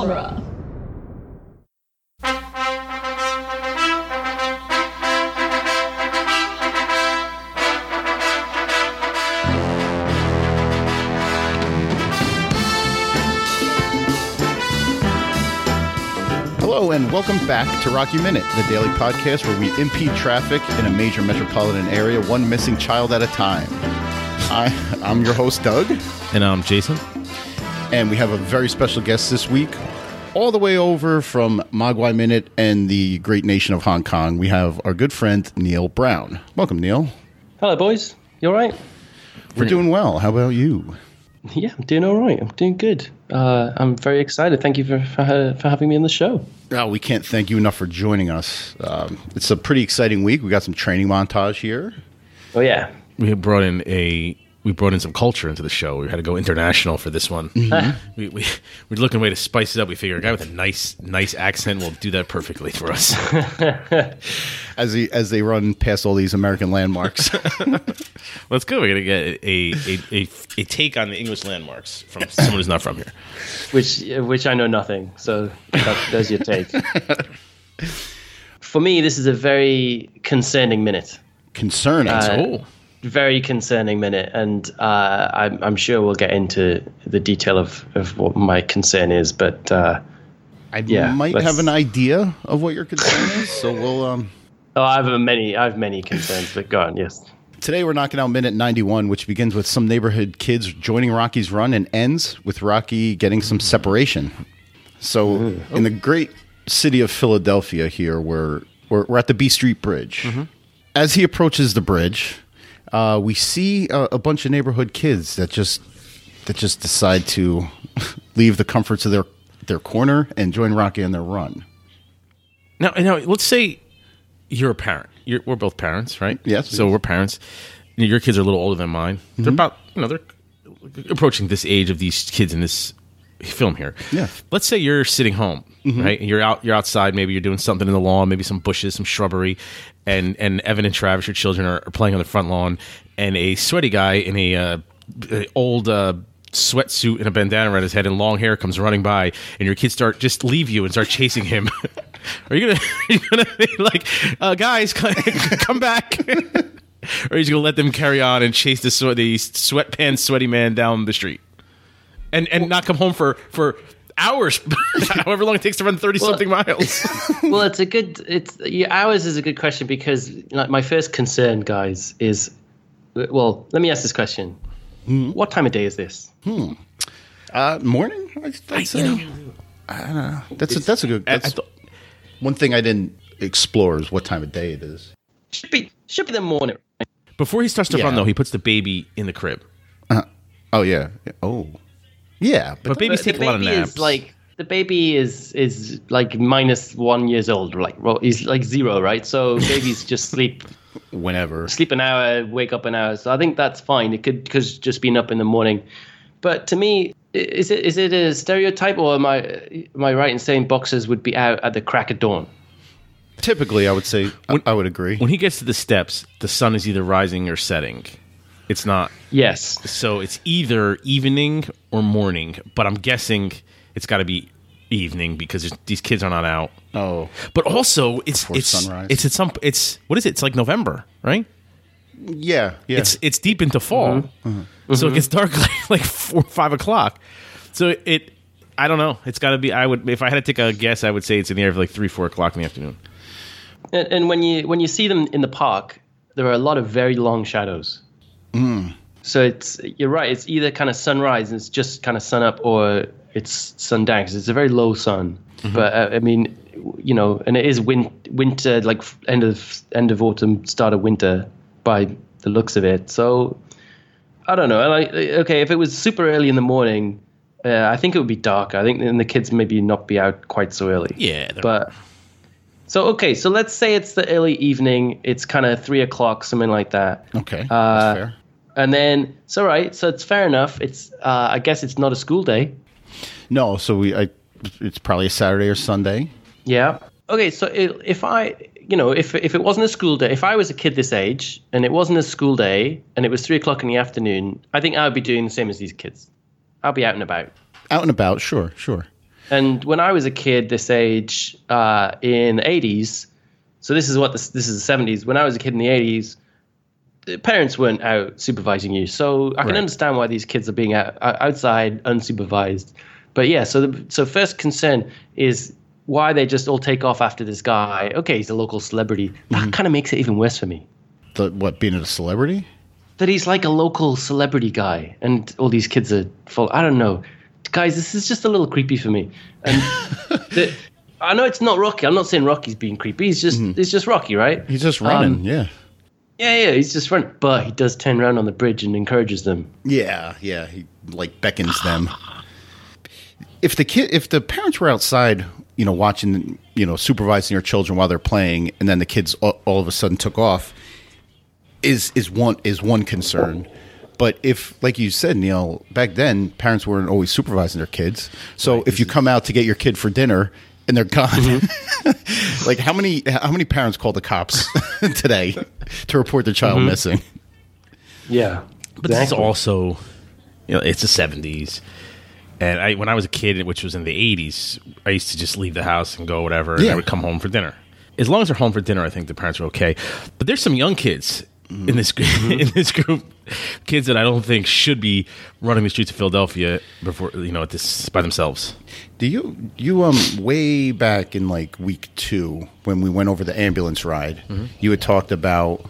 genre. Hello and welcome back to Rocky Minute, the daily podcast where we impede traffic in a major metropolitan area, one missing child at a time. I, I'm your host, Doug, And I'm Jason. and we have a very special guest this week. All the way over from Mogwai Minute and the great nation of Hong Kong, we have our good friend Neil Brown. Welcome, Neil. Hello, boys. You all right? We're doing well. How about you? Yeah, I'm doing all right. I'm doing good. Uh, I'm very excited. Thank you for for, ha- for having me on the show. Oh, we can't thank you enough for joining us. Um, it's a pretty exciting week. We got some training montage here. Oh yeah, We have brought in a we brought in some culture into the show. We had to go international for this one. Mm-hmm. we, we we're looking a way to spice it up. We figure a guy with a nice nice accent will do that perfectly for us. as they as they run past all these American landmarks. Let's go. We're gonna get a a, a a take on the English landmarks from someone who's not from here. which which I know nothing. So that, there's your take. for me, this is a very concerning minute. Concerning. Oh, Very concerning minute, and uh, I'm, I'm sure we'll get into the detail of, of what my concern is. But uh, I yeah, might let's- have an idea of what your concern is. So we'll um oh, I have a many I have many concerns. But go on, yes. today we're knocking out minute 91 which begins with some neighborhood kids joining Rocky's run and ends with Rocky getting some separation. So in the great city of Philadelphia here we're we're, we're at the B Street Bridge. As he approaches the bridge, uh, we see a, a bunch of neighborhood kids that just that just decide to leave the comforts of their their corner and join Rocky on their run. now now let's say you're a parent. You're, we're both parents, right? Yes. So we're parents. Your kids are a little older than mine. They're about you know they're approaching this age of these kids in this film here. Yeah. Let's say you're sitting home, right? You're out you're outside, maybe you're doing something in the lawn, maybe some bushes, some shrubbery, and and Evan and Travis, your children, are, are playing on the front lawn, and a sweaty guy in a, uh, old uh, sweatsuit and a bandana around his head and long hair comes running by, and your kids start just leave you and start chasing him. are you gonna are you gonna be like, uh, guys, come back? or are you just gonna let them carry on and chase the the sweatpants sweaty man down the street? And and not come home for for hours, however long it takes to run thirty something miles. well, it's a good. It's yeah, ours is a good question because like my first concern, guys, is well. Let me ask this question: hmm? What time of day is this? Hmm. Uh, morning? I, I'd say. you know, I don't know. That's a, that's a good. I- I That's thought- one thing I didn't explore is what time of day it is. Should be should be the morning. before he starts to Yeah. run, though, he puts the baby in the crib. Uh-huh. Oh yeah. Oh, yeah. But, But babies But take the a lot of baby naps. is like the baby is is like minus one years old. Like well, he's like zero, right? So babies just sleep whenever. sleep an hour, wake up an hour. So I think that's fine. It could because just being up in the morning. But to me, is it is it a stereotype or am I am I right in saying boxers would be out at the crack of dawn? Typically, I would say I, I would agree. when he gets to the steps, the sun is either rising or setting. It's not. Yes. So it's either evening or morning. But I'm guessing it's got to be evening because these kids are not out. oh, But also, it's Before it's sunrise. it's at some it's what is it? It's like November, right? yeah, yeah. It's it's deep into fall, mm-hmm. Mm-hmm. so it gets dark like, like four five o'clock. So it, I don't know. It's got to be. I would if I had to take a guess, I would say it's in the air for like three four o'clock in the afternoon. And, and when you when you see them in the park, there are a lot of very long shadows. So it's you're right. It's either kind of sunrise and it's just kind of sun up, or it's sundown because it's a very low sun. But uh, I mean, you know, and it is win- winter, like end of end of autumn, start of winter, by the looks of it. So I don't know. I, okay, if it was super early in the morning, uh, I think it would be darker. I think then the kids maybe not be out quite so early. Yeah, But so okay, so let's say it's the early evening. It's kind of three o'clock, something like that. okay. Uh, that's fair. And then it's all right. So it's fair enough. It's uh, I guess it's not a school day. No, so we. I. It's probably a Saturday or Sunday. Yeah. Okay. So i if I, you know, if if it wasn't a school day, if I was a kid this age and it wasn't a school day and it was three o'clock in the afternoon, I think I would be doing the same as these kids. I'll be out and about. Out and about, sure, sure. And when I was a kid, this age uh, in the '80s, so this is what this, this is the '70s. When I was a kid in the '80s, the parents weren't out supervising you, so I can Right. understand why these kids are being out, out- outside unsupervised. But yeah, so the, so first concern is why they just all take off after this guy. Okay, he's a local celebrity. That kind of makes it even worse for me. The what being a celebrity? That he's like a local celebrity guy, and all these kids are full. I don't know, guys. This is just a little creepy for me. And the, I know it's not Rocky. I'm not saying Rocky's being creepy. He's just it's just Rocky, right? He's just running. Um, yeah. Yeah, yeah. He's just running, but he does turn around on the bridge and encourages them. Yeah, yeah. He like beckons them. If the kid, if the parents were outside, you know, watching, you know, supervising their children while they're playing, and then the kids all, all of a sudden took off, is is one is one concern. But if, like you said, Neil, back then parents weren't always supervising their kids. So if you come out to get your kid for dinner and they're gone, mm-hmm. like how many how many parents call the cops today to report their child mm-hmm. missing? Yeah, But this is also, you know, it's the seventies, and I when I was a kid, which was in the eighties, I used to just leave the house and go whatever, and Yeah. I would come home for dinner. As long as they're home for dinner, I think the parents are okay. But there's some young kids in this in this group, kids that I don't think should be running the streets of Philadelphia before you know at this by themselves. Do you you um way back in like week two when we went over the ambulance ride, Mm-hmm. you had talked about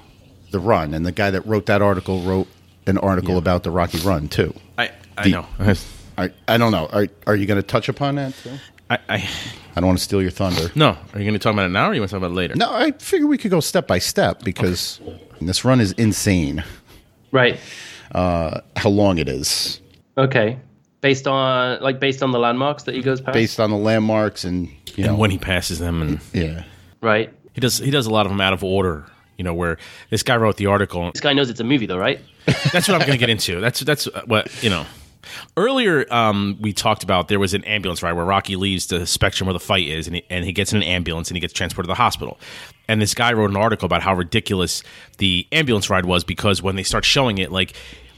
the run, and the guy that wrote that article wrote an article about the Rocky Run too. I I The- know. I I don't know. Are are you going to touch upon that? Too? I, I I don't want to steal your thunder. no. Are you going to talk about it now, or you want to talk about it later? No, I figure we could go step by step because this run is insane. right. Uh, How long it is, Okay, based on like based on the landmarks that he goes past. based on the landmarks, and you know, And when he passes them, and yeah, right. he does he does a lot of them out of order. You know, where this guy wrote the article. This guy knows it's a movie, though, right? That's what I'm going to get into. That's that's what you know. Earlier, um, we talked about there was an ambulance ride where Rocky leaves the spectrum where the fight is, and he, and he gets in an ambulance and he gets transported to the hospital. And this guy wrote an article about how ridiculous the ambulance ride was because when they start showing it, like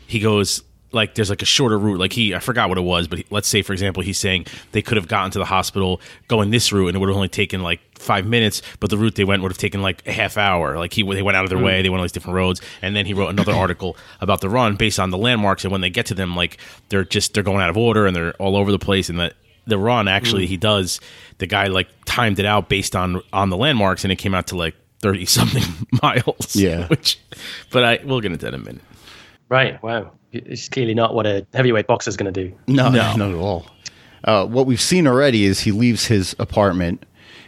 he goes like there's like a shorter route. Like he, I forgot what it was, but he, let's say for example, he's saying they could have gotten to the hospital going this route and it would have only taken like five minutes, but the route they went would have taken like a half hour. Like he, they went out of their hmm. way, they went on these different roads, and then he wrote another article about the run based on the landmarks. And when they get to them, like they're just they're going out of order and they're all over the place. And the the run actually hmm. he does the guy like timed it out based on on the landmarks, and it came out to like thirty something miles. Yeah. which, but I we'll get into that in a minute. Right. Wow. It's clearly not what a heavyweight boxer is going to do. No, No. not at all. Uh, what we've seen already is he leaves his apartment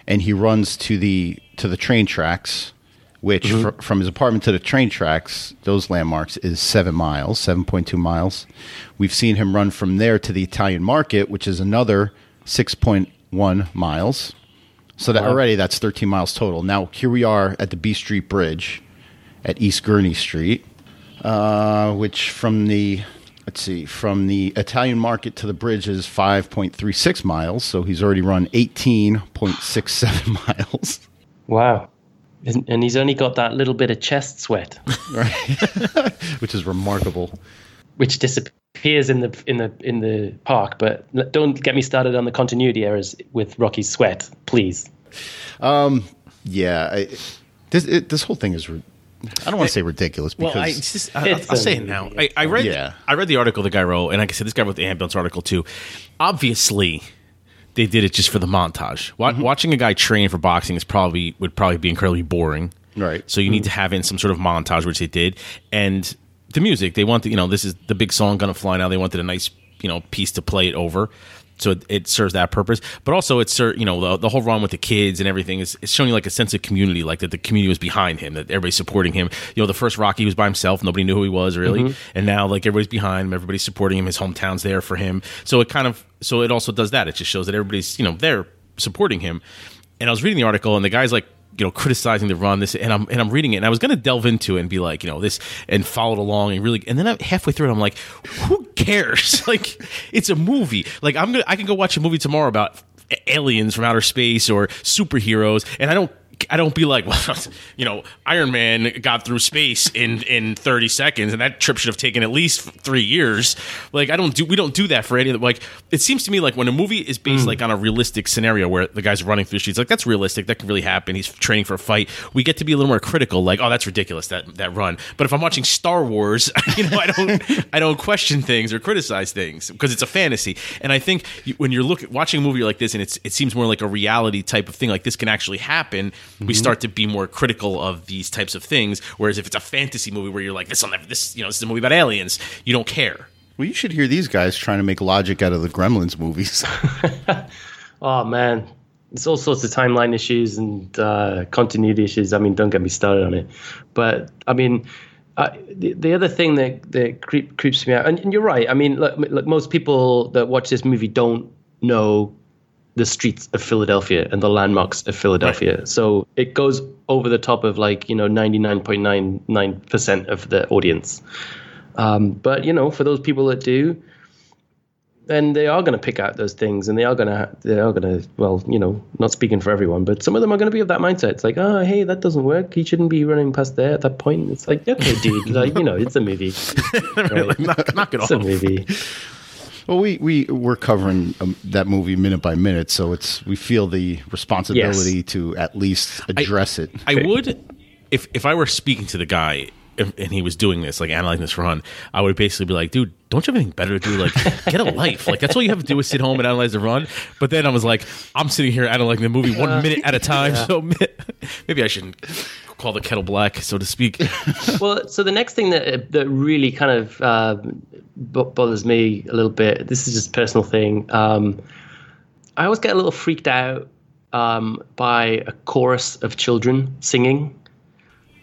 and he runs to the to the train tracks, which fr- from his apartment to the train tracks, those landmarks is seven miles, seven point two miles. We've seen him run from there to the Italian Market, which is another six point one miles. So that already that's thirteen miles total. Now here we are at the B Street Bridge at East Gurney Street uh, which from the let's see from the Italian market to the bridge is 5.36 miles. So he's already run 18.67 miles. Wow. And he's only got that little bit of chest sweat, Right, which is remarkable. which disappears in the in the in the park. But don't get me started on the continuity errors with Rocky's sweat, please. Um, Yeah, I, this it, this whole thing is. I don't want to say ridiculous because Well, I it's just I, It's I'll say it now. I, I read Yeah. I read the article the guy wrote, and like I said, this guy wrote the ambulance article too. Obviously, they did it just for the montage. Mm-hmm. Watching a guy train for boxing is probably would probably be incredibly boring. Right. So you need to have in some sort of montage, which they did, and the music. They wanted, you know, this is the big song "Gonna Fly Now." They wanted a nice, you know, piece to play it over. So it, it serves that purpose, but also it's you know the, the whole run with the kids and everything is it's showing you like a sense of community, like that the community was behind him, that everybody's supporting him. You know, the first Rocky was by himself, nobody knew who he was really, mm-hmm. and now like everybody's behind him, everybody's supporting him, his hometown's there for him. So it kind of so it also does that. It just shows that everybody's you know there supporting him. And I was reading the article, and the guy's like, you know, criticizing the run. This, and I'm and I'm reading it, and I was to delve into it and be like, you know, this, and followed along, and really, and then I'm halfway through it, I'm like, who cares? like, it's a movie. Like, I'm gonna, I can go watch a movie tomorrow about aliens from outer space or superheroes, and I don't I don't be like, well, you know, Iron Man got through space in in 30 seconds, and that trip should have taken at least three years. Like, I don't do we don't do that for any of the like. It seems to me like when a movie is based hmm. like on a realistic scenario where the guy's running through streets, like that's realistic, that can really happen. He's training for a fight. We get to be a little more critical, like, oh, that's ridiculous that that run. But if I'm watching Star Wars, you know, I don't I don't question things or criticize things because it's a fantasy. And I think when you're looking watching a movie like this, and it's it seems more like a reality type of thing, like this can actually happen. We start to be more critical of these types of things. Whereas if it's a fantasy movie where you're like, this will never, this you know, this is a movie about aliens, you don't care. Well, you should hear these guys trying to make logic out of the Gremlins movies. Oh man, there's all sorts of timeline issues and uh, continuity issues. I mean, don't get me started on it. But I mean, uh, the, the other thing that that creep, creeps me out, and, and you're right. I mean, look, look, most people that watch this movie don't know the streets of Philadelphia and the landmarks of Philadelphia. So it goes over the top of like you know 99.99 percent of the audience. Um, but you know, for those people that do, then they are going to pick out those things, and they are going to they are going to well, you know, not speaking for everyone, but some of them are going to be of that mindset. It's like, oh, hey, that doesn't work. He shouldn't be running past there at that point. It's like, okay, dude, like you know, it's a movie. Right? knock, knock it It's a off. movie. Well, we we we're covering um, that movie minute by minute, so it's we feel the responsibility to at least address it. I would, if if I were speaking to the guy if, and he was doing this, like analyzing this run, I would basically be like, dude, don't you have anything better to do? Like, get a life. Like, that's all you have to do is sit home and analyze the run. But then I was like, I'm sitting here analyzing the movie one minute at a time. So maybe I shouldn't call the kettle black, so to speak. Well, so the next thing that that really kind of uh, bothers me a little bit. This is just a personal thing. Um, I always get a little freaked out um, by a chorus of children singing.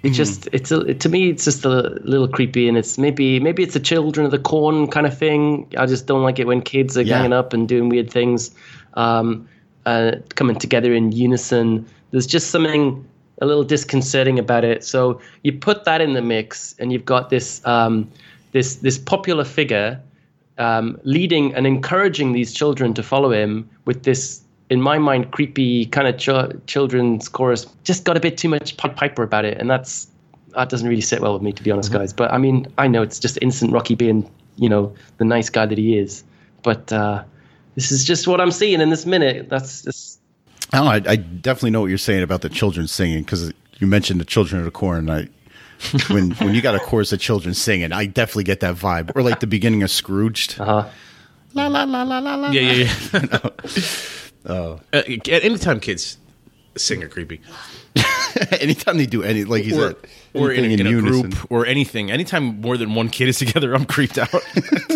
It just it's a, it, to me it's just a little creepy and it's maybe maybe it's a children of the corn kind of thing. I just don't like it when kids are Yeah. ganging up and doing weird things, um, uh, coming together in unison. There's just something a little disconcerting about it. So you put that in the mix, and you've got this um, this this popular figure um, leading and encouraging these children to follow him with this, in my mind, creepy kind of ch- children's chorus. Just got a bit too much Pied Piper about it, and that's that doesn't really sit well with me, to be honest, guys. But I mean, I know it's just instant Rocky being, you know, the nice guy that he is, but uh, this is just what I'm seeing in this minute. That's just I, I, I definitely know what you're saying about the children singing because you mentioned the children of the corn. I when when you got a chorus of children singing, I definitely get that vibe. Or like the beginning of Scrooged. uh, La la la la la la. Yeah, yeah, yeah. Uh, anytime kids sing are creepy. Anytime they do any, like you or, said, or in, anything in a unison. group or anything. Anytime more than one kid is together, I'm creeped out.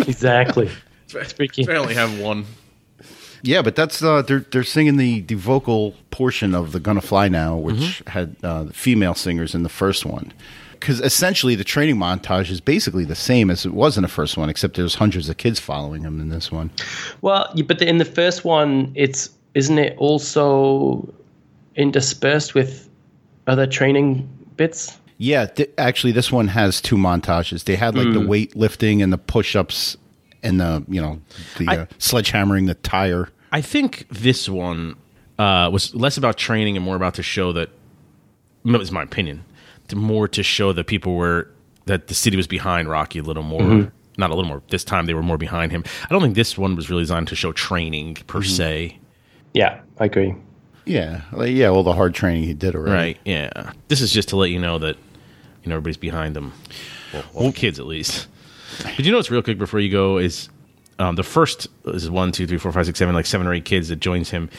exactly. It's freaky. I only have one. Yeah, but that's uh, they're they're singing the the vocal portion of the "Gonna Fly Now," which Mm-hmm. had uh, female singers in the first one. Because essentially, the training montage is basically the same as it was in the first one, except there's hundreds of kids following him in this one. Well, but in the first one, it's isn't it also interspersed with other training bits? Yeah, th- actually, this one has two montages. They had like the Mm. weightlifting and the push-ups and the you know the I- uh, sledgehammering the tire. I think this one uh, was less about training and more about to show that. That was my opinion. To more to show that people were that the city was behind Rocky a little more. Not a little more. This time they were more behind him. I don't think this one was really designed to show training per se. Yeah, I agree. Yeah, like, yeah, all the hard training he did already. Right. Yeah. This is just to let you know that you know everybody's behind them. Well, well kids at least. Did you know what's real quick before you go is um, the first is one, two, three, four, five, six, seven, like seven or eight kids that joins him.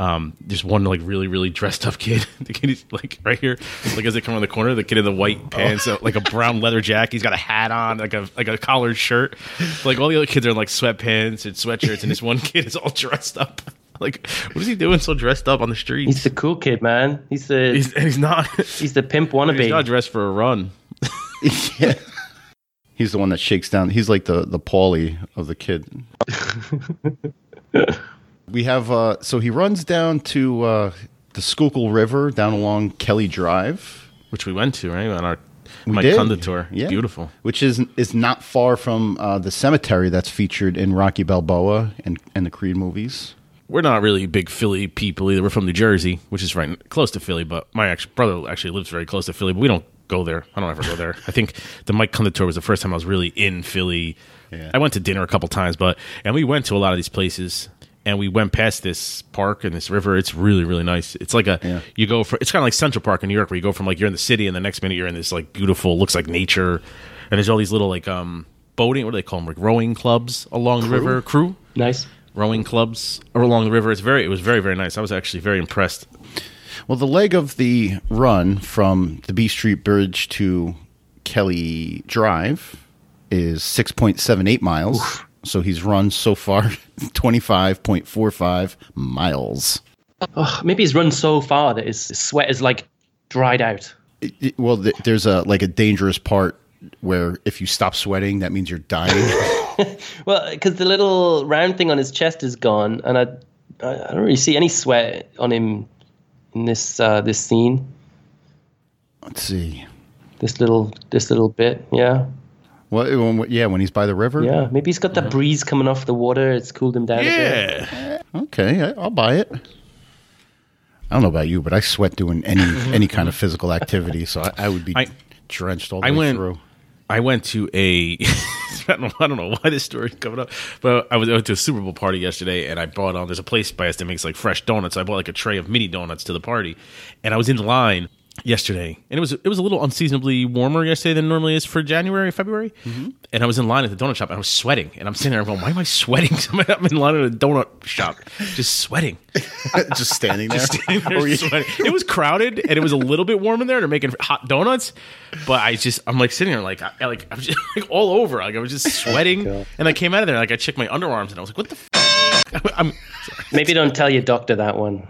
Um, just one like really, really dressed up kid. The kid is like right here, like as they come around the corner, the kid in the white pants, uh, like a brown leather jacket. He's got a hat on, like a like a collared shirt. Like all the other kids are in like sweatpants and sweatshirts, and this one kid is all dressed up. Like, what is he doing so dressed up on the street? He's the cool kid, man. He's the He's, he's, he's the pimp wannabe. He's not dressed for a run. yeah. He's the one that shakes down. He's like the the Paulie of the kid. we have uh so he runs down to uh the Schuylkill River down along Kelly Drive. which we went to right on our We Mike did. Kunda tour. Yeah. beautiful. Which is is not far from uh, the cemetery that's featured in Rocky Balboa and, and the Creed movies. we're not really big Philly people either. We're from New Jersey, which is right close to Philly, but my actual brother actually lives very close to Philly, but we don't go there. I don't ever go there. I think the Mike Kunda tour was the first time I was really in Philly. Yeah. I went to dinner a couple times, but and we went to a lot of these places and we went past this park and this river. It's really, really nice. It's like a Yeah. you go for it's kind of like Central Park in New York, where you go from like you're in the city, and the next minute you're in this like beautiful, looks like nature, and there's all these little like um boating, what do they call them, like rowing clubs along the river, crew Nice. rowing clubs along the river. It's very, it was very, very nice. I was actually very impressed. Well, the leg of the run from the B Street Bridge to Kelly Drive is 6.78 miles. So he's run so far 25.45 miles. Oh, maybe he's run so far that his his sweat is like dried out. It- it- well, th- there's a like a dangerous part where if you stop sweating, that means you're dying. Well, because the little round thing on his chest is gone, and I, I I don't really see any sweat on him in this uh, this scene. Let's see. This little this little bit, yeah, Well, when, yeah, when he's by the river. yeah. Maybe he's got that breeze coming off the water. It's cooled him down. A bit. Yeah. Okay, I- I'll buy it. I don't know about you, but I sweat doing any any kind of physical activity, so I, I would be I- drenched all the I way went- through. I went to a. I don't, know, I don't know why this story's coming up, but I was went to a Super Bowl party yesterday, and I bought um. There's a place by us that makes like fresh donuts. I bought like a tray of mini donuts to the party, and I was in line yesterday, and it was it was a little unseasonably warmer yesterday than normally is for January, February, mm-hmm. and I was in line at the donut shop, and I was sweating, and I'm sitting there, I'm going, "Why am I sweating? I'm in line at a donut shop, just sweating." just standing there. standing there you- sweating. It was crowded and it was a little bit warm in there. They're making hot donuts, but I just I'm like sitting there like I, like I was just like all over. Like I was just oh, sweating, God. and I came out of there like I checked my underarms and I was like, what the. F-? I'm Maybe don't tell your doctor that one.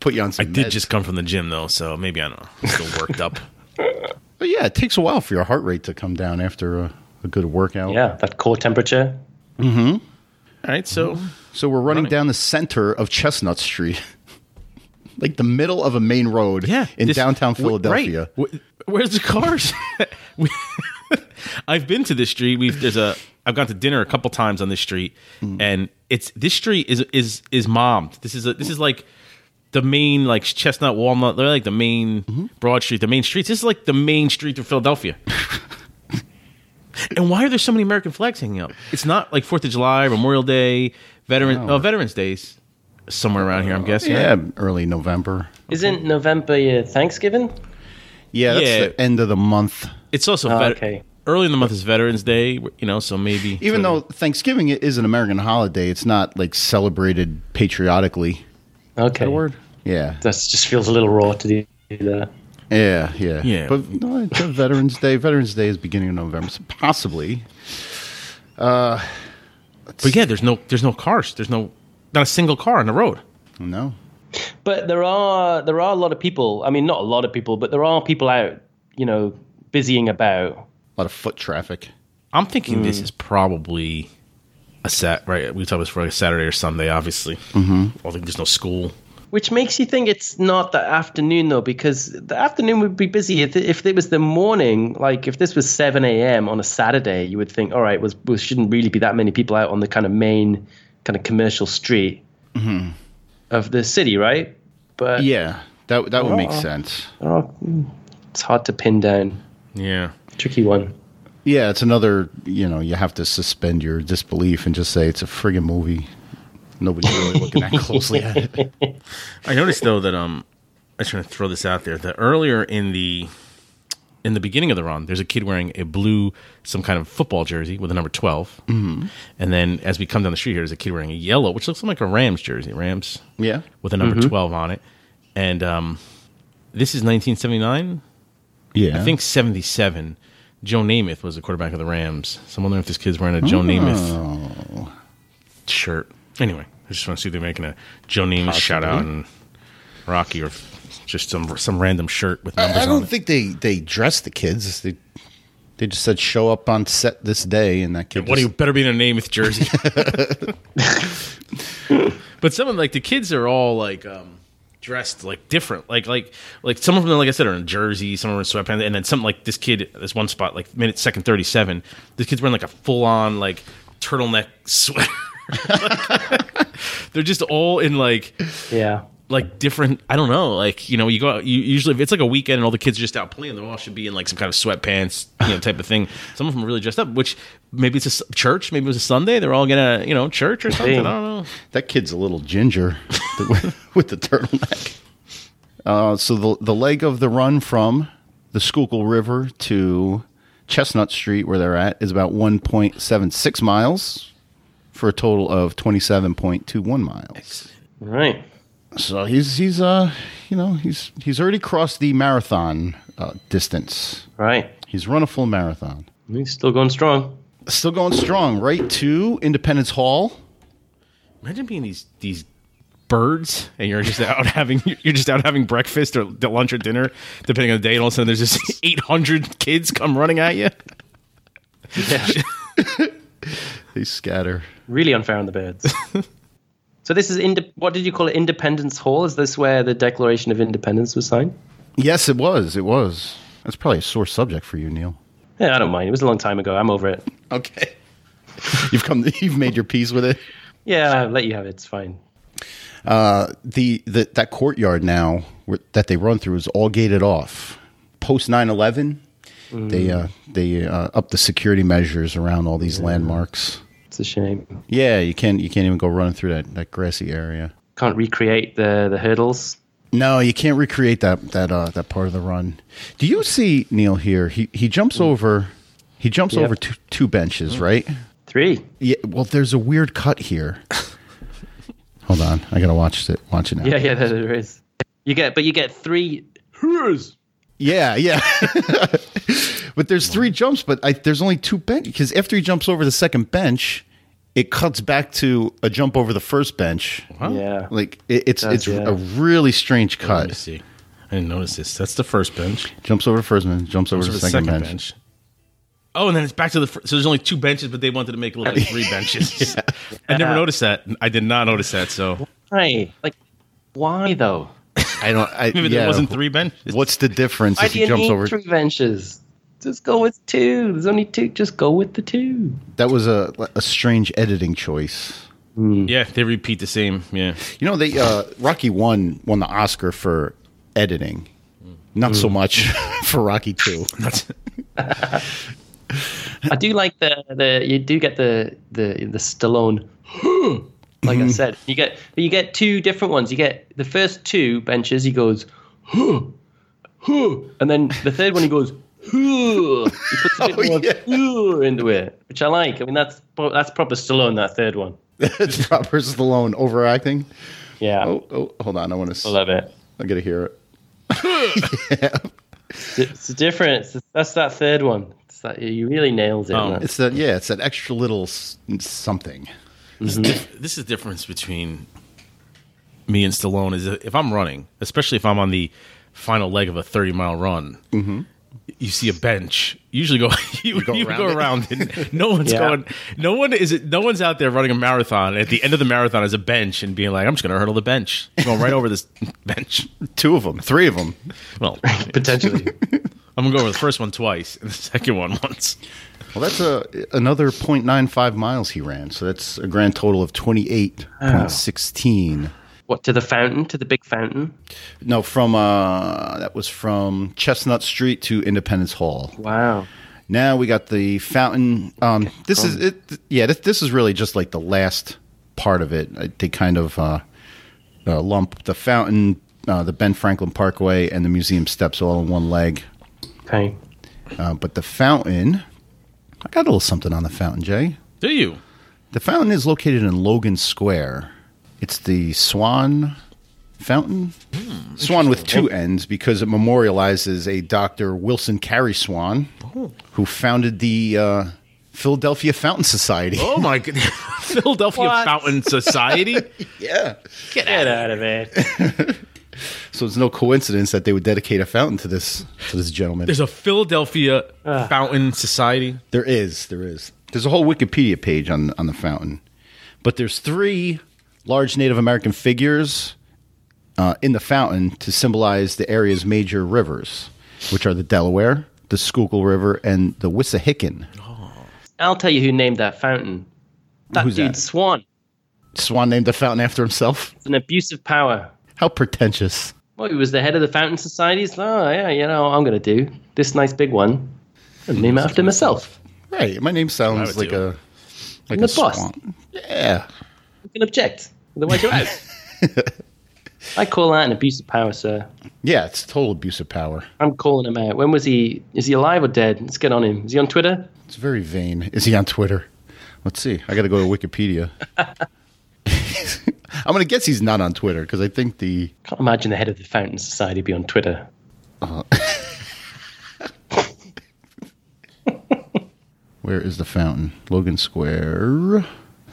Put you on some. I did meds. just come from the gym though, so maybe I don't know. I'm still worked up. But yeah, it takes a while for your heart rate to come down after a, a good workout. Yeah, that core temperature. Mm-hmm. All right, so So we're running, down the center of Chestnut Street, like the middle of a main road yeah, in this- downtown w- Philadelphia. right. Wh- Where's the cars? I've been to this street. We've there's a I've gone to dinner a couple times on this street, Hmm. and it's this street is is is mommed. This is a, this is like the main like Chestnut Walnut. They're like the main Mm-hmm. Broad Street, the main streets. This is like the main street of Philadelphia. and why are there so many American flags hanging up? It's not like Fourth of July, Memorial Day, Veteran oh, Veterans Days somewhere around here. I'm guessing. Yeah, early November. Isn't November your Thanksgiving? Yeah, that's Yeah. the end of the month. It's also Oh, vet- okay. early in the month is Veterans Day, you know, so maybe Even so- though Thanksgiving is an American holiday, it's not like celebrated patriotically. Okay. Word? Yeah, That just feels a little raw to do that. yeah, yeah. Yeah. But no, it's a Veterans Day. Veterans Day is beginning of November, so possibly. Uh, but yeah, there's no there's no cars. There's no not a single car on the road. No. But there are there are a lot of people. I mean, not a lot of people, but there are people out, you know, busying about. A lot of foot traffic. I'm thinking this is probably a set right. We talked about for like a Saturday or Sunday, obviously. Mm-hmm. I think there's no school. Which makes you think it's not the afternoon though, because the afternoon would be busy. If if it was the morning, like if this was seven a.m. on a Saturday, you would think, all right, was well, shouldn't really be that many people out on the kind of main kind of commercial street of the city, right? But Yeah, that that would make Oh. sense. oh, it's hard to pin down. Yeah. Tricky one. Yeah, it's another. You know, you have to suspend your disbelief and just say it's a friggin' movie. Nobody's really looking that closely at it. I noticed though that um, I just trying to throw this out there that earlier in the in the beginning of the run, there's a kid wearing a blue some kind of football jersey with a number 12 mm-hmm. and then as we come down the street here, there's a kid wearing a yellow, which looks like a Rams jersey, Rams Yeah, with a number 12 on it, and um, this is 1979. yeah. I think 77. Joe Namath was the quarterback of the Rams. So I'm wondering if this kid's wearing a Joe Namath shirt. Anyway, I just want to see if they're making a Joe Namath shout out and Rocky or just some some random shirt with numbers I on don't think they they dressed the kids. They they just said show up on set this day, and that kid. what do you better be in a Namath jersey? but some of like the kids are all like um dressed like different. Like like like some of them, like I said, are in jersey, some are in sweatpants, and then something like this kid, this one spot, like minute second thirty seven, this kid's wearing like a full on like turtleneck sweater They're just all in like Yeah. Like different. I don't know. Like you know, you go. out- You usually if it's like a weekend and all the kids are just out playing, they all should be in like some kind of sweatpants, you know, type of thing. Some of them are really dressed up. Which maybe it's a church. Maybe it was a Sunday. They're all gonna you know church or something. I don't know. That kid's a little ginger with the turtleneck. Uh, so the the leg of the run from the Schuylkill River to Chestnut Street, where they're at, is about 1.76 miles for a total of 27.21 miles. Right. So he's he's uh you know he's he's already crossed the marathon uh, distance. Right. He's run a full marathon. He's still going strong. Still going strong, right to Independence Hall. Imagine being these these birds and you're just out having you're just out having breakfast or lunch or dinner, depending on the day, and all of a sudden there's just 800 kids come running at you. Yeah. They scatter. really unfair on the birds. So this is what did you call it? Independence Hall. Is this where the Declaration of Independence was signed? Yes, it was. It was. That's probably a sore subject for you, Neil. Yeah, I don't mind. It was a long time ago. I'm over it. Okay. You've come. You've made your peace with it. Yeah, I'll let you have it. It's fine. Uh, the, the that courtyard now where, that they run through is all gated off. Post 9-11, they uh, they uh, up the security measures around all these landmarks. It's a shame. Yeah, you can't you can't even go running through that, that grassy area. Can't recreate the the hurdles. No, you can't recreate that that uh, that part of the run. Do you see Neil here? He he jumps over he jumps Yep. over two, two benches, right? Three. Yeah. Well, there's a weird cut here. Hold on, I gotta watch it. Watch it now. Yeah, yeah, there is. You get, but you get three. Hurs. Yeah, yeah. but there's three jumps, but I, there's only two bench because after he jumps over the second bench, it cuts back to a jump over the first bench. Yeah. Like it, it's Does, it's yeah. a really strange Let me cut. see. I didn't notice this. That's the first bench. Jumps over the first bench, jumps over So the the second, second bench. bench. Oh, and then it's back to the. Fir- so there's only two benches, but they wanted to make it look like three benches. I never noticed that. I did not notice that. So Why? Like, why though? I don't. I, maybe yeah. there wasn't three benches. What's the difference Why if do he you jumps need over? three benches? Just go with two. There's only two. Just go with the two. That was a a strange editing choice. Mm. Yeah, they repeat the same. Yeah. You know, they uh, Rocky one won the Oscar for editing, not so mm. much for Rocky two. I do like the the you do get the the the Stallone. like I mm. said, you get but you get two different ones. You get the first two benches. He goes, huh, huh, and then the third one he goes. Huh. He puts a bit Oh, more yeah. huh into it, which I like. I mean, that's pro- that's proper Stallone. That third one. it's Robert Stallone overacting. Yeah, Oh, oh, hold on. I want to. I to. love it. I gotta hear it. It's, it's different. It's, that's that third one. It's that you really nails it. Oh. man. It's that. Yeah, it's that extra little s- something. this is mm-hmm. the difference between me and Stallone. Is if I'm running, especially if I'm on the final leg of a 30 mile run, mm-hmm. You see a bench. You usually go you, go you around go around and no one's Yeah. going. No one is it. No one's out there running a marathon. At the end of the marathon, is a bench and being like, "I'm just going to hurdle the bench." I'm going right over this bench. Two of them, three of them. Well, potentially. I'm gonna go over the first one twice and the second one once. Well, that's a another 0.95 miles he ran. So that's a grand total of 28.16. what to the fountain? To the big fountain? No, from uh, that was from Chestnut Street to Independence Hall. Wow. Now we got the fountain. Um, this is it. Yeah, this, this is really just like the last part of it. Uh, They kind of uh, uh, lump the fountain, uh, the Ben Franklin Parkway, and the museum steps all in one leg. Okay. Uh, but the fountain, I got a little something on the fountain, Jay. Do you? The fountain is located in Logan Square. It's the Swann Fountain. Swann with two ends because it memorializes a Dr. Wilson Cary Swann, who founded the uh, Philadelphia Fountain Society. Oh my god! Philadelphia What? Fountain Society. yeah. Get that out of it. So it's no coincidence that they would dedicate a fountain to this to this gentleman. There's a Philadelphia Ah. Fountain Society. There is, there is. There's a whole Wikipedia page on on the fountain, but there's three large Native American figures uh, in the fountain to symbolize the area's major rivers, which are the Delaware, the Schuylkill River, and the Wissahickon. I'll tell you who named that fountain. That Who's dude that? Swann. Swann named the fountain after himself. It's an abuse of power. How pretentious. Well, he was the head of the Fountain Society. He's like, oh, yeah, you know, I'm going to do this nice big one. And name it after myself. Right. My name sounds like too. a like I'm a boss. swan. Yeah. You can object. Otherwise, you're out. I call that an abuse of power, sir. Yeah, it's total abuse of power. I'm calling him out. When was he? Is he alive or dead? Let's get on him. Is he on Twitter? It's very vain. Is he on Twitter? Let's see. I got to go to Wikipedia. I'm going to guess he's not on Twitter because I think the Can't imagine the head of the Fountain Society be on Twitter. Uh-huh. where is the fountain? Logan Square.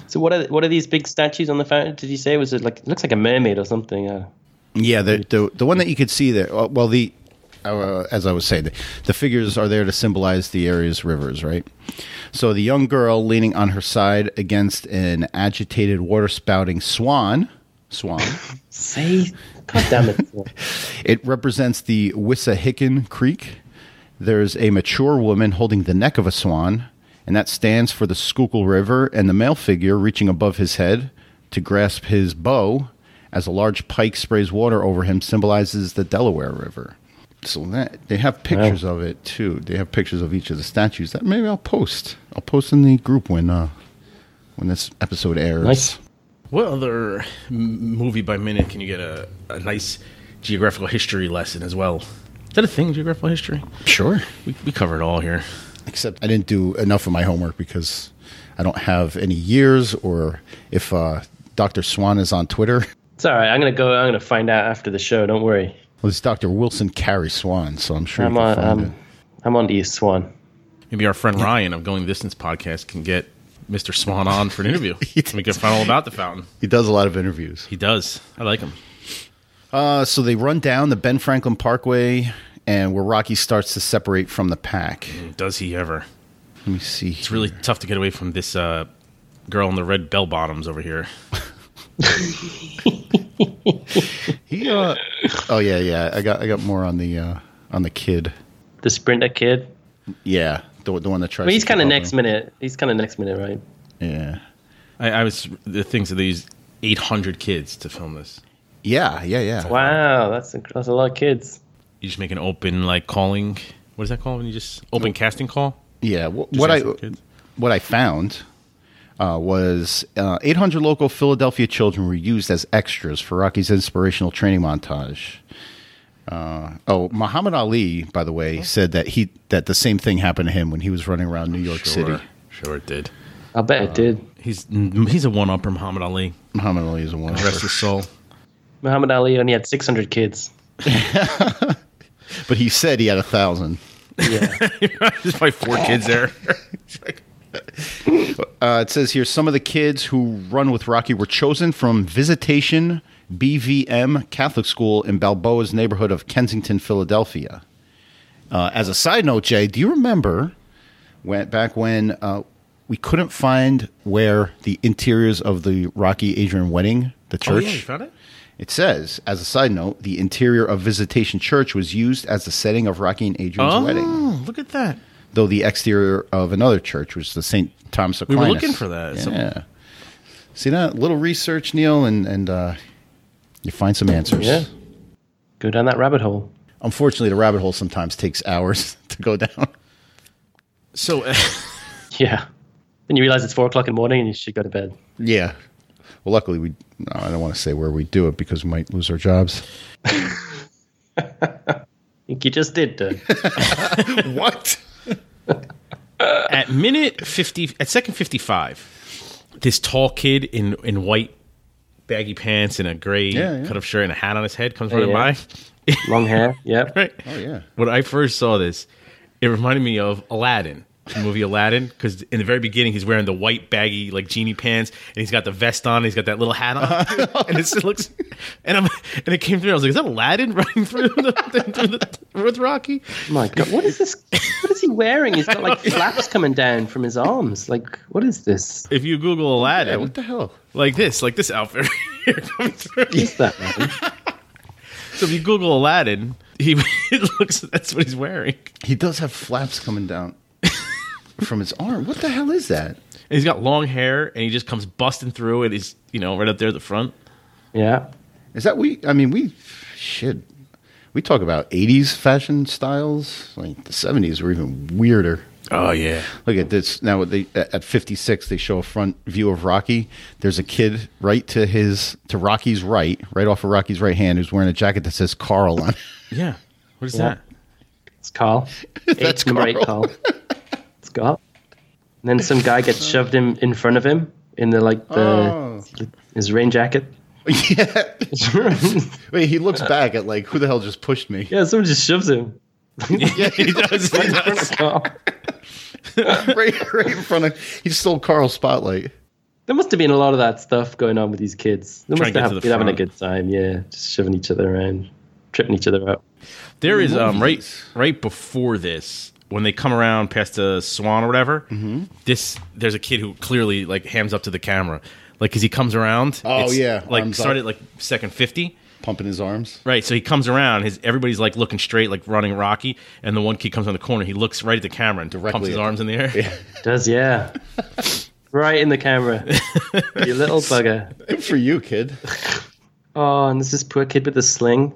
So what are what are these big statues on the fountain? Did you say was it like it looks like a mermaid or something? Uh, Yeah, the the, the one that you could see there. Well, the uh, as I was saying, the, the figures are there to symbolize the area's rivers, right? So the young girl leaning on her side against an agitated water spouting swan. Swan. say, God damn it! It represents the Wissahickon Creek. There's a mature woman holding the neck of a swan, and that stands for the Schuylkill River, and the male figure reaching above his head to grasp his bow as a large pike sprays water over him symbolizes the Delaware River. So that they have pictures of it too. They have pictures of each of the statues. That maybe I'll post. I'll post in the group when uh when this episode airs. Nice. What other movie by minute can you get a, a nice geographical history lesson as well? Is that a thing, geographical history? Sure. We, we cover it all here. Except I didn't do enough of my homework because I don't have any years or if uh, Dr. Swann is on Twitter. It's all right. I'm gonna go. I'm gonna find out after the show. Don't worry. Well, it's Dr. Wilson Cary Swann, so I'm sure I'm you can on. find I'm, it. I'm on to you, Swann. Maybe our friend Ryan of Going Distance podcast can get Mr. Swann on for an interview. we can find all about the fountain. He does a lot of interviews. He does. I like him. Uh, so they run down the Ben Franklin Parkway and where Rocky starts to separate from the pack. Does he ever? Let me see. It's really tough to get away from this uh, girl in the red bell bottoms over here. He, uh, oh yeah, yeah. I got I got more on the uh, on the kid. The sprinter kid. Yeah, the, the one that tries. Well, he's kind of next with minute. He's kind of next minute, right? Yeah, I, I was the things that they used 800 kids to film this. yeah, yeah, yeah. Wow, that's a, that's a lot of kids. You just make an open like calling. What is that called when you just open casting call? Yeah, wh- what I ask the kids. what I found uh, was uh, 800 local Philadelphia children were used as extras for Rocky's inspirational training montage. Uh, oh, Muhammad Ali, by the way, said that he that the same thing happened to him when he was running around New York City. Sure, sure it did. I bet it did. He's he's a one upper Muhammad Ali. Muhammad Ali is a one. Rest his soul. Muhammad Ali only had 600 kids. But he said he had a thousand. Yeah. There's probably four kids there. Uh, it says here some of the kids who run with Rocky were chosen from Visitation BVM Catholic School in Balboa's neighborhood of Kensington, Philadelphia. Uh, as a side note, Jay, do you remember when back when uh, we couldn't find where the interiors of the Rocky Adrian wedding, the oh church? yeah, you found it. It says, as a side note, the interior of Visitation Church was used as the setting of Rocky and Adrian's Oh, wedding, look at that. though the exterior of another church was the St. Thomas Aquinas. We were looking for that. So- Yeah. See that little research, Neil, and and uh, you find some answers. yeah. Go down that rabbit hole. Unfortunately, the rabbit hole sometimes takes hours to go down. So, uh, Yeah. Then you realize it's four o'clock in the morning and you should go to bed. Yeah. Well, luckily, we. No, I don't want to say where we do it because we might lose our jobs. I think you just did, Doug. what? at minute 50 at second 55 this tall kid in in white baggy pants and a gray Yeah, yeah. cut off shirt and a hat on his head comes running yeah. by Long hair. yeah right Oh yeah. when i first saw this it reminded me of aladdin the movie aladdin because in the very beginning he's wearing the white baggy like genie pants and he's got the vest on and he's got that little hat on uh-huh. and it looks and i'm and it came through i was like is that aladdin running through the, through the with rocky My God, what is this? What is he wearing? He's got like flaps coming down from his arms. Like, what is this? if you google Yeah, aladdin what the hell? like this like this outfit right here coming through What is that, man? So if you Google Aladdin, he it looks that's what he's wearing. He does have flaps coming down from his arm. What the hell is that? And he's got long hair, and he just comes busting through, and he's you know right up there at the front. Yeah. Is that we? I mean, we shit. We talk about '80s fashion styles. Like the '70s were even weirder. Oh yeah, Look at this. Now they at 56 they show a front view of Rocky. There's a kid right to his to Rocky's right, right off of Rocky's right hand, who's wearing a jacket that says Carl on. it. yeah. What is Yeah. that? It's Carl. That's Eight, number eight, Carl. Carl. It's And then some guy gets shoved in, in front of him in the like the Oh. his rain jacket. yeah. Wait, he looks back at like who the hell just pushed me? yeah, someone just shoves him. Yeah, he does. He does. right, right in front of. He stole Carl's spotlight. There must have been a lot of that stuff going on with these kids. They must to have the been having a good time. Yeah, just shoving each other around, tripping each other up. There is um right right before this when they come around past the Swann or whatever. Mm-hmm. This there's a kid who clearly like hands up to the camera, like as he comes around. Oh, it's, yeah, like arms started up. like second fifty. Pumping his arms. Right, so he comes around. His everybody's like looking straight, like running Rocky, and the one kid comes on the corner. He looks right at the camera and Directly pumps his arms in the air. Does yeah, right in the camera. you little bugger. Good for you, kid. Oh, and there's this poor kid with the sling.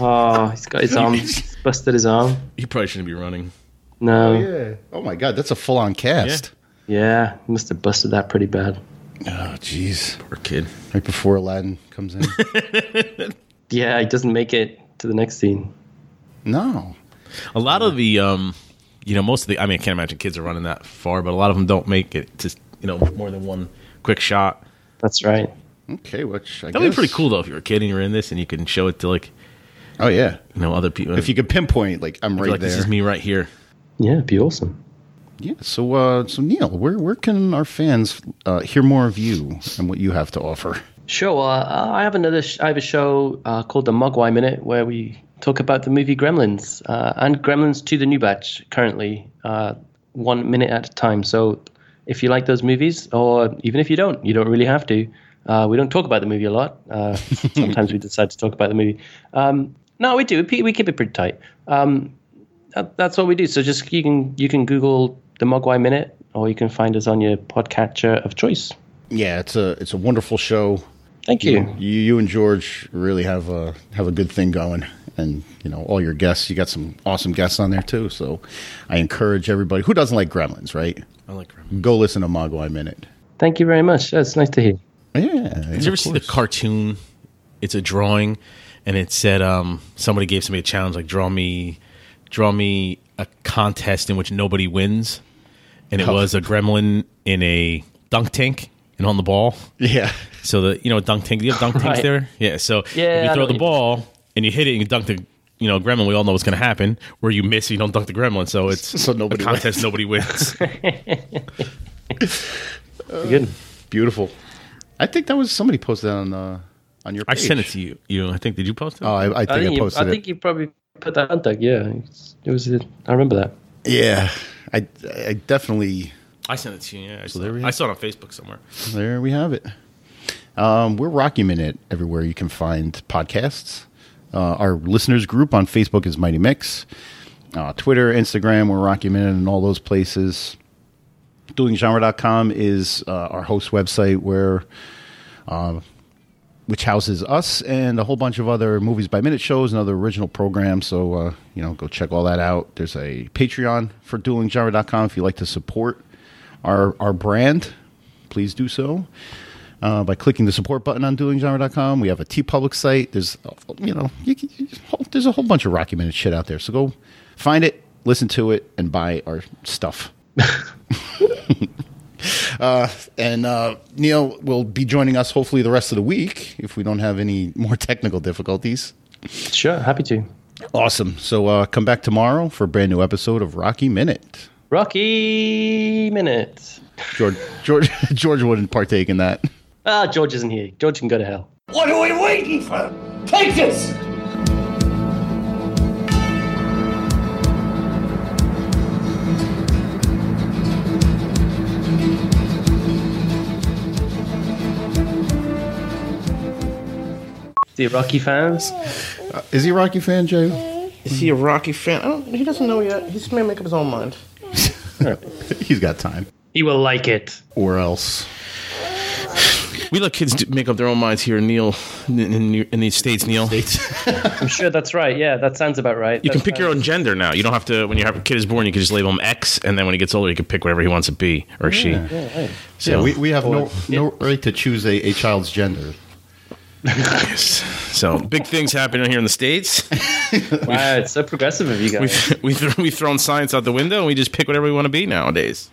Oh, he's got his arm he's busted his arm. He probably shouldn't be running. No, Yeah. Oh my God, that's a full-on cast. yeah, he must have busted that pretty bad. Oh jeez. Poor kid. Right before Aladdin comes in. Yeah, he doesn't make it to the next scene. no. A lot of the, um, you know, most of the. I mean, I can't imagine kids are running that far, but a lot of them don't make it to, you know, more than one quick shot. That's right. Okay, which I That'd be pretty cool though if you're a kid and you're in this and you can show it to like Oh yeah. you know other people. If you could pinpoint, like I'm Be right like, there. this is me right here. Yeah, it'd be awesome. Yeah. So, uh, so Neil, where where can our fans uh, hear more of you and what you have to offer? Sure. Uh, I have another. Sh- I have a show uh, called the Mogwai Minute where we talk about the movie Gremlins uh, and Gremlins to the new batch. Currently, uh, one minute at a time. So, if you like those movies, or even if you don't, you don't really have to. Uh, we don't talk about the movie a lot. Uh, sometimes we decide to talk about the movie. Um, no, we do. We we keep it pretty tight. Um, that, that's what we do. So just you can you can Google the Mogwai Minute, or you can find us on your podcatcher of choice. Yeah, it's a it's a wonderful show. Thank you. You you and George really have a have a good thing going, and you know all your guests. You got some awesome guests on there too. So I encourage everybody who doesn't like Gremlins, right? I like. Gremlins. Go listen to Mogwai Minute. Thank you very much. That's nice to hear. Yeah. Did you ever see the cartoon? It's a drawing, and it said um, somebody gave somebody a challenge like draw me, draw me a contest in which nobody wins, and it Oh. was a gremlin in a dunk tank and on the ball. Yeah. So the you know dunk tank. Do you have dunk tanks Right. there? Yeah. So Yeah, if you throw the you- ball and you hit it and you dunk the you know gremlin, we all know what's going to happen. Where you miss, you don't dunk the gremlin. So it's So nobody a contest. Nobody wins. Good. Beautiful. I think that was somebody posted that on uh, on your. I sent it to you. You I think did you post it? Oh, I, I think I, I think, you, posted I think you probably put that on Doug. Yeah, it was. I remember that. Yeah, I I definitely. I sent it to you. Yeah, I, saw, there we I saw it on Facebook somewhere. There we have it. Um, we're Rocky Minute everywhere you can find podcasts. Uh, our listeners group on Facebook is Mighty Mick's. Uh, Twitter, Instagram, we're Rocky Minute and all those places. DuelingGenre.com is uh, our host website where, uh, which houses us and a whole bunch of other movies by minute shows and other original programs. So uh, you know, go check all that out. There's a Patreon for DuelingGenre.com if you'd like to support our our brand. Please do so uh, by clicking the support button on duelinggenre.com. We have a TeePublic site. There's, you know, you, can- you, there's a whole bunch of Rocky Minute shit out there. So go find it, listen to it, and buy our stuff. uh, and uh, Neil will be joining us hopefully the rest of the week if we don't have any more technical difficulties. Sure, happy to. Awesome. So uh, come back tomorrow for a brand new episode of Rocky Minute. Rocky minute. George, George, George wouldn't partake in that. Ah, George isn't here. George can go to hell. What are we waiting for? Take this! The Rocky fans. Uh, is he a Rocky fan, Jay? Is he a Rocky fan? I don't, he doesn't know yet. He's may make up his own mind. He's got time. He will like it. or else. We let kids make up their own minds here, Neil, in, in, in these states. Neil, States. I'm sure that's right. Yeah, that sounds about right. you can pick your own gender now. You don't have to. When your kid is born, you can just label him X, and then when he gets older, you can pick whatever he wants to be or she. So Yeah, we, we have no no right to choose a, a child's gender. So big things happening here in the states. Wow, it's so progressive of you guys. we th- we've thrown science out the window, and we just pick whatever we want to be nowadays.